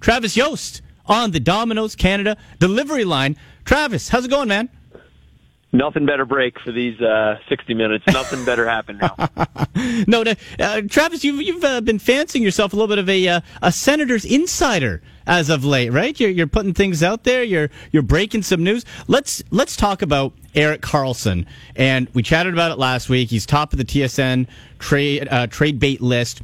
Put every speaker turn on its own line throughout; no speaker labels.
Travis Yost on the Domino's Canada delivery line. Travis, how's it going, man?
Nothing better break for these uh, 60 minutes. Nothing better happen now.
no, uh, Travis, you've, you've uh, been fancying yourself a little bit of a uh, a Senators insider as of late, right? You're, you're putting things out there. You're you're breaking some news. Let's let's talk about Erik Karlsson, And we chatted about it last week. He's top of the TSN trade uh, trade bait list.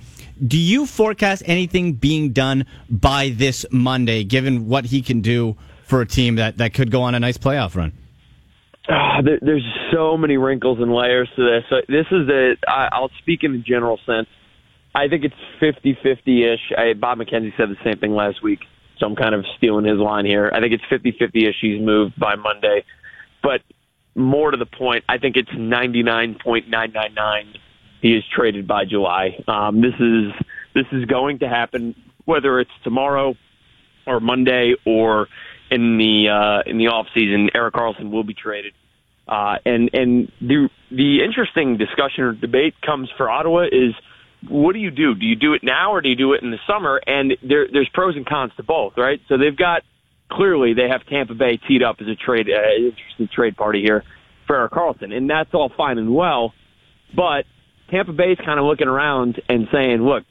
Do you forecast anything being done by this Monday, given what he can do for a team that, that could go on a nice playoff run?
Uh, there, there's so many wrinkles and layers to this. So this is the I, I'll speak in the general sense. I think it's 50-50 ish. Bob McKenzie said the same thing last week, so I'm kind of stealing his line here. I think it's 50-50 ish. He's moved by Monday, but more to the point, I think it's 99.999. He is traded by July. Um, this is this is going to happen whether it's tomorrow or Monday or in the uh, in the off season, Erik Karlsson will be traded. Uh, and and the the interesting discussion or debate comes for Ottawa is what do you do? Do you do it now or do you do it in the summer? And there, there's pros and cons to both, right? So they've got clearly they have Tampa Bay teed up as a trade uh, interesting trade party here for Erik Karlsson, and that's all fine and well. But Tampa Bay's kind of looking around and saying, look,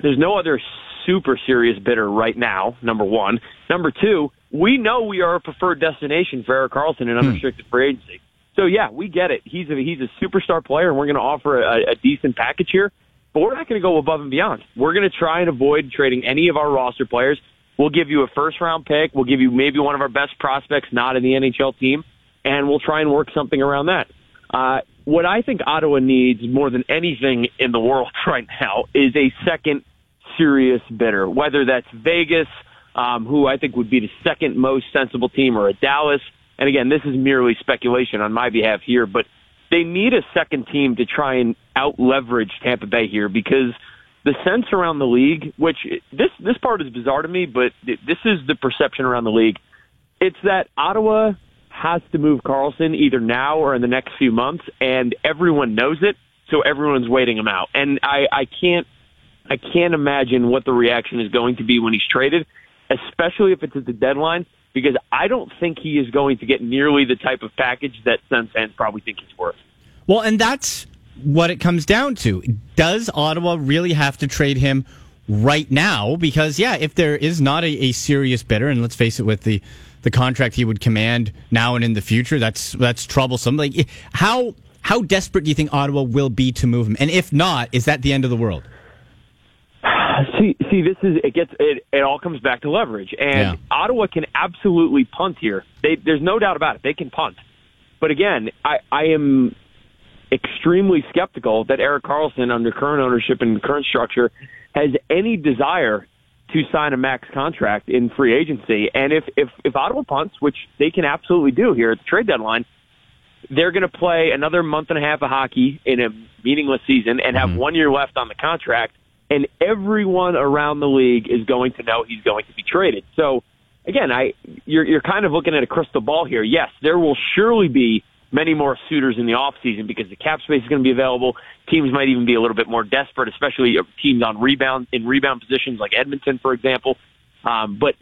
there's no other super serious bidder right now. Number one. Number two, we know we are a preferred destination for Erik Karlsson in hmm. unrestricted free agency. So yeah, we get it. He's a he's a superstar player, and we're going to offer a, a decent package here. But we're not going to go above and beyond. We're going to try and avoid trading any of our roster players. We'll give you a first round pick. We'll give you maybe one of our best prospects not in the NHL team, and we'll try and work something around that. Uh, what I think Ottawa needs more than anything in the world right now is a second serious bidder, whether that's Vegas um, who I think would be the second most sensible team, or a Dallas. And again, this is merely speculation on my behalf here, but they need a second team to try and out leverage Tampa Bay here because the sense around the league, which this this part is bizarre to me, but this is the perception around the league. It's that Ottawa has to move Karlsson either now or in the next few months, and everyone knows it, so everyone's waiting him out. And I, I can't I can't imagine what the reaction is going to be when he's traded especially if it's at the deadline, because I don't think he is going to get nearly the type of package that Sens fans probably think he's worth.
Well, and that's what it comes down to. Does Ottawa really have to trade him right now? Because, yeah, if there is not a, a serious bidder, and let's face it, with the the contract he would command now and in the future, that's that's troublesome. Like, how how desperate do you think Ottawa will be to move him? And if not, is that the end of the world?
See, see, this is it gets it. It all comes back to leverage, and yeah. Ottawa can absolutely punt here. They, there's no doubt about it. They can punt, but again, I, I am extremely skeptical that Erik Karlsson, under current ownership and current structure, has any desire to sign a max contract in free agency. And if if if Ottawa punts, which they can absolutely do here at the trade deadline, they're going to play another month and a half of hockey in a meaningless season and have mm-hmm. one year left on the contract and everyone around the league is going to know he's going to be traded. So again, I you're you're kind of looking at a crystal ball here. Yes, there will surely be many more suitors in the off season because the cap space is going to be available. Teams might even be a little bit more desperate, especially teams on rebound in rebound positions like Edmonton, for example. Um, but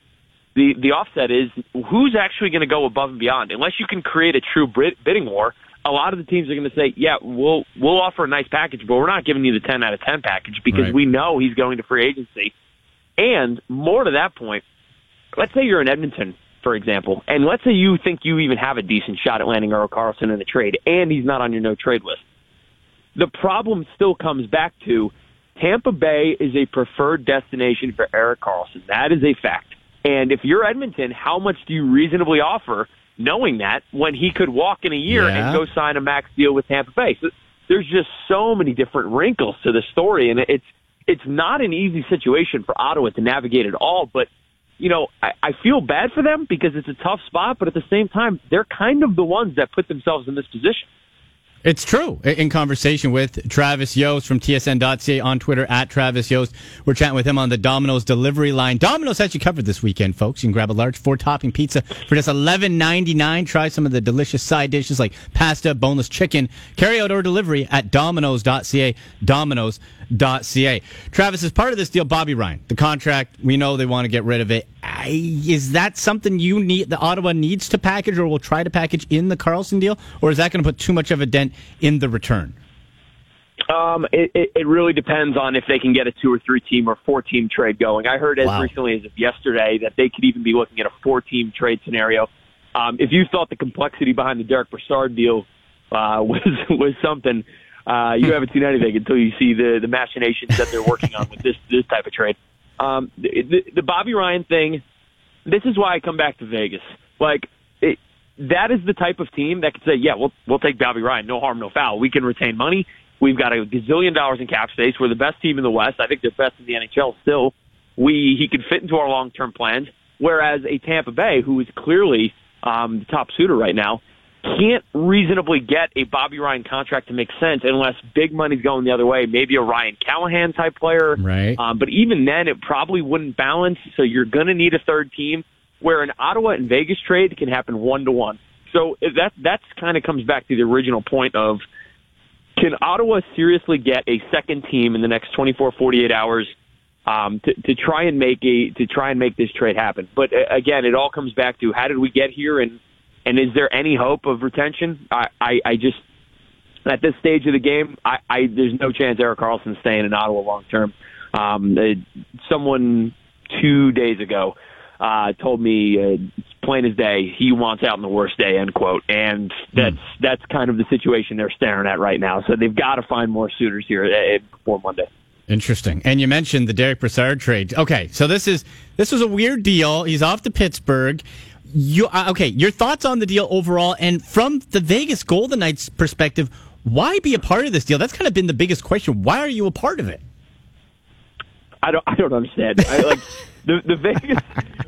the the offset is who's actually going to go above and beyond. Unless you can create a true bidding war, a lot of the teams are going to say, "Yeah, we'll we'll offer a nice package, but we're not giving you the ten out of ten package because right. we know he's going to free agency." And more to that point, let's say you're in Edmonton, for example, and let's say you think you even have a decent shot at landing Erik Karlsson in the trade, and he's not on your no trade list. The problem still comes back to Tampa Bay is a preferred destination for Erik Karlsson. That is a fact. And if you're Edmonton, how much do you reasonably offer knowing that when he could walk in a year yeah. and go sign a max deal with Tampa Bay. So there's just so many different wrinkles to the story, and it's it's not an easy situation for Ottawa to navigate at all. But you know, I, I feel bad for them because it's a tough spot, but at the same time, they're kind of the ones that put themselves in this position.
It's true. In conversation with Travis Yost from TSN.ca on Twitter at Travis Yost. We're chatting with him on the Domino's delivery line. Domino's has you covered this weekend, folks. You can grab a large four topping pizza for just eleven ninety nine. Try some of the delicious side dishes like pasta, boneless chicken. Carry out or delivery at Domino's.ca. Domino's.ca. Travis, as part of this deal, Bobby Ryan, the contract, we know they want to get rid of it. I, is that something you need, the Ottawa needs to package or will try to package in the Karlsson deal? Or is that going to put too much of a dent in the return?
Um, it, it, it really depends on if they can get a two or three team or four team trade going. I heard as wow. recently as of yesterday that they could even be looking at a four team trade scenario. Um, if you thought the complexity behind the Derek Brassard deal uh, was was something, uh, you haven't seen anything until you see the the machinations that they're working on with this this type of trade. Um, the, the Bobby Ryan thing. This is why I come back to Vegas. Like it, that is the type of team that could say, "Yeah, we'll we'll take Bobby Ryan, no harm, no foul. We can retain money. We've got a gazillion dollars in cap space. We're the best team in the West. I think they're best in the NHL still. We he could fit into our long term plans. Whereas a Tampa Bay, who is clearly um, the top suitor right now, can't reasonably get a Bobby Ryan contract to make sense unless big money's going the other way. Maybe a Ryan Callahan type player.
Right.
Um, but even then, it probably wouldn't balance. So you're going to need a third team where an Ottawa and Vegas trade can happen one to one. So that that's kind of comes back to the original point of can Ottawa seriously get a second team in the next 24, 48 hours um, to, to try and make a to try and make this trade happen? But uh, again, it all comes back to how did we get here and and is there any hope of retention? I, I, I just at this stage of the game, I, I there's no chance Erik Karlsson staying in Ottawa long term. Um, uh, someone two days ago uh, told me uh, plain as day he wants out in the worst day end quote and that's mm. that's kind of the situation they're staring at right now so they've got to find more suitors here uh, before monday
Interesting. And you mentioned the Derek Brassard trade. Okay, so this is this was a weird deal. He's off to Pittsburgh you uh, okay? Your thoughts on the deal overall, and from the Vegas Golden Knights perspective, why be a part of this deal? That's kind of been the biggest question. Why are you a part of it?
I don't. I don't understand. I, like the the Vegas,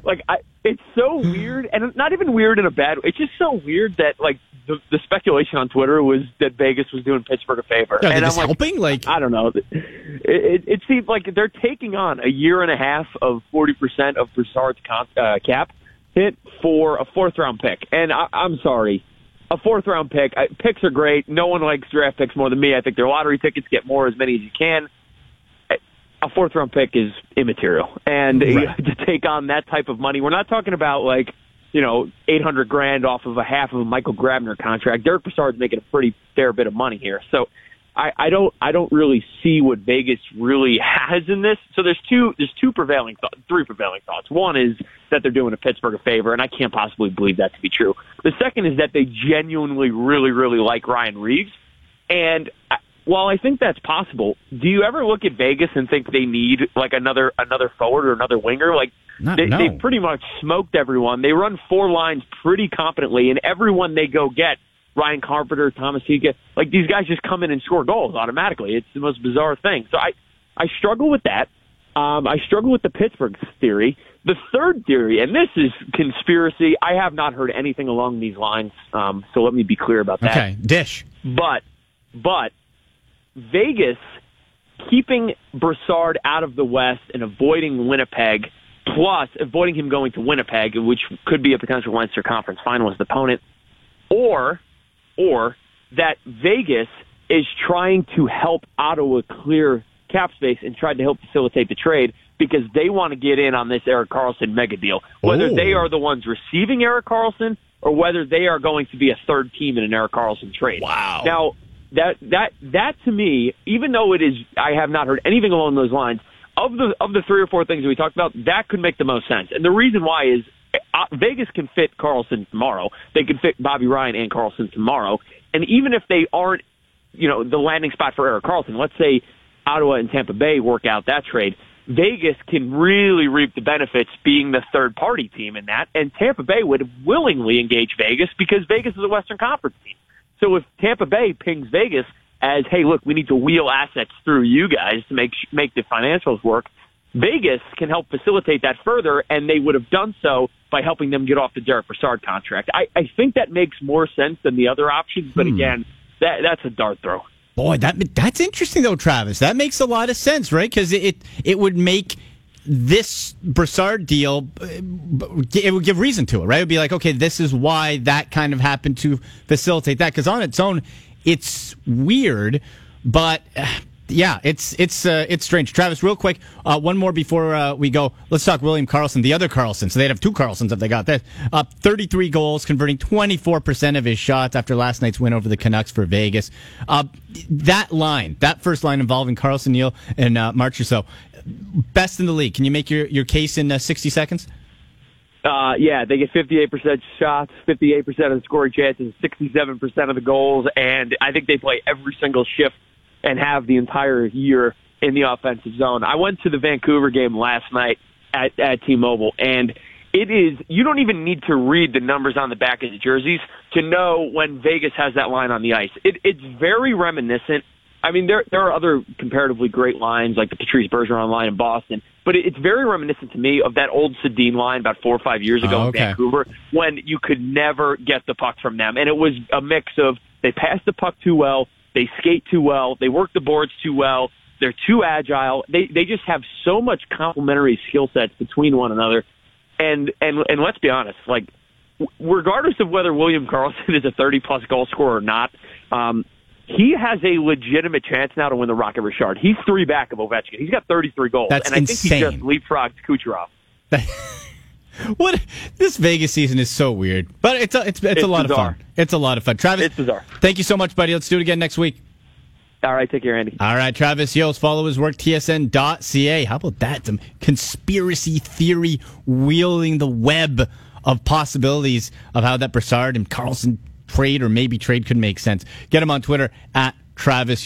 like I, it's so weird, and not even weird in a bad. way. It's just so weird that like the, the speculation on Twitter was that Vegas was doing Pittsburgh a favor,
and
I'm
like, helping. Like
I don't know. It, it, it seems like they're taking on a year and a half of forty percent of Brassard's con, uh, cap hit for a fourth round pick. And I, I'm sorry, a fourth round pick. I, picks are great. No one likes draft picks more than me. I think they're lottery tickets. Get more as many as you can. A fourth round pick is immaterial, and right. to take on that type of money, we're not talking about like you know eight hundred grand off of a half of a Michael Grabner contract. Derek Brassard's making a pretty fair bit of money here, so I, I don't I don't really see what Vegas really has in this. So there's two there's two prevailing thoughts, three prevailing thoughts. One is that they're doing a Pittsburgh a favor, and I can't possibly believe that to be true. The second is that they genuinely really really like Ryan Reaves, and I, while I think that's possible, do you ever look at Vegas and think they need like another another forward or another winger? Like
Not,
they,
no.
they pretty much smoked everyone. They run four lines pretty competently, and everyone they go get Ryan Carpenter, Tomas Hyka, like these guys just come in and score goals automatically. It's the most bizarre thing. So I, I struggle with that. Um, I struggle with the Pittsburgh theory. The third theory, and this is conspiracy. I have not heard anything along these lines. Um, so let me be clear about that.
Okay, dish.
But, but Vegas keeping Brassard out of the West and avoiding Winnipeg, plus avoiding him going to Winnipeg, which could be a potential Western Conference finalist opponent, or or that Vegas is trying to help Ottawa clear cap space and tried to help facilitate the trade because they want to get in on this Erik Karlsson mega deal. Whether they are the ones receiving Erik Karlsson or whether they are going to be a third team in an Erik Karlsson trade.
Wow.
Now that that that to me, even though it is I have not heard anything along those lines, of the of the three or four things that we talked about, that could make the most sense. And the reason why is Uh, Vegas can fit Karlsson tomorrow. They can fit Bobby Ryan and Karlsson tomorrow. And even if they aren't, you know, the landing spot for Erik Karlsson, let's say Ottawa and Tampa Bay work out that trade, Vegas can really reap the benefits being the third party team in that. And Tampa Bay would willingly engage Vegas because Vegas is a Western Conference team. So if Tampa Bay pings Vegas as, hey, look, we need to wheel assets through you guys to make make the financials work, Vegas can help facilitate that further, and they would have done so by helping them get off the Derek Brassard contract. I, I think that makes more sense than the other options, but hmm. again, that that's a dart throw.
Boy, that that's interesting though, Travis. That makes a lot of sense, right? Because it, it it would make this Brassard deal, uh, it would give reason to it, right? It would be like, okay, this is why that kind of happened to facilitate that. Because on its own, it's weird, but uh, yeah, it's it's uh, it's strange. Travis, real quick, uh, one more before uh, we go. Let's talk William Karlsson, the other Karlsson. So they'd have two Karlssons if they got this. Uh, 33 goals, converting 24% of his shots after last night's win over the Canucks for Vegas. Uh, that line, that first line involving Karlsson, Neil, and uh, Marchessault, best in the league. Can you make your, your case in 60 seconds?
Uh, yeah, they get 58% shots, 58% of the scoring chances, 67% of the goals, and I think they play every single shift and have the entire year in the offensive zone. I went to the Vancouver game last night at, at T-Mobile, and it is you don't even need to read the numbers on the back of the jerseys to know when Vegas has that line on the ice. It, it's very reminiscent. I mean, there there are other comparatively great lines like the Patrice Bergeron line in Boston, but it, it's very reminiscent to me of that old Sedin line about four or five years ago
oh, okay.
in Vancouver when you could never get the puck from them, and it was a mix of they passed the puck too well, they skate too well. They work the boards too well. They're too agile. They they just have so much complementary skill sets between one another. And and and let's be honest, like regardless of whether William Karlsson is a 30 plus goal scorer or not, um, he has a legitimate chance now to win the Rocket Richard. He's three back of Ovechkin. He's got 33 goals,
That's
and I
insane.
think he just leapfrogged Kucherov.
what this Vegas season is so weird, but it's a, it's it's,
It's
a lot
bizarre.
of fun. It's a lot of fun. Travis,
It's bizarre.
Thank you so much, buddy. Let's do it again next week.
All right, take care, Andy.
All right, Travis Yost, follow his work, tsn.ca. How about that? Some conspiracy theory wielding the web of possibilities of how that Brassard and Karlsson trade or maybe trade could make sense. Get him on Twitter at Travis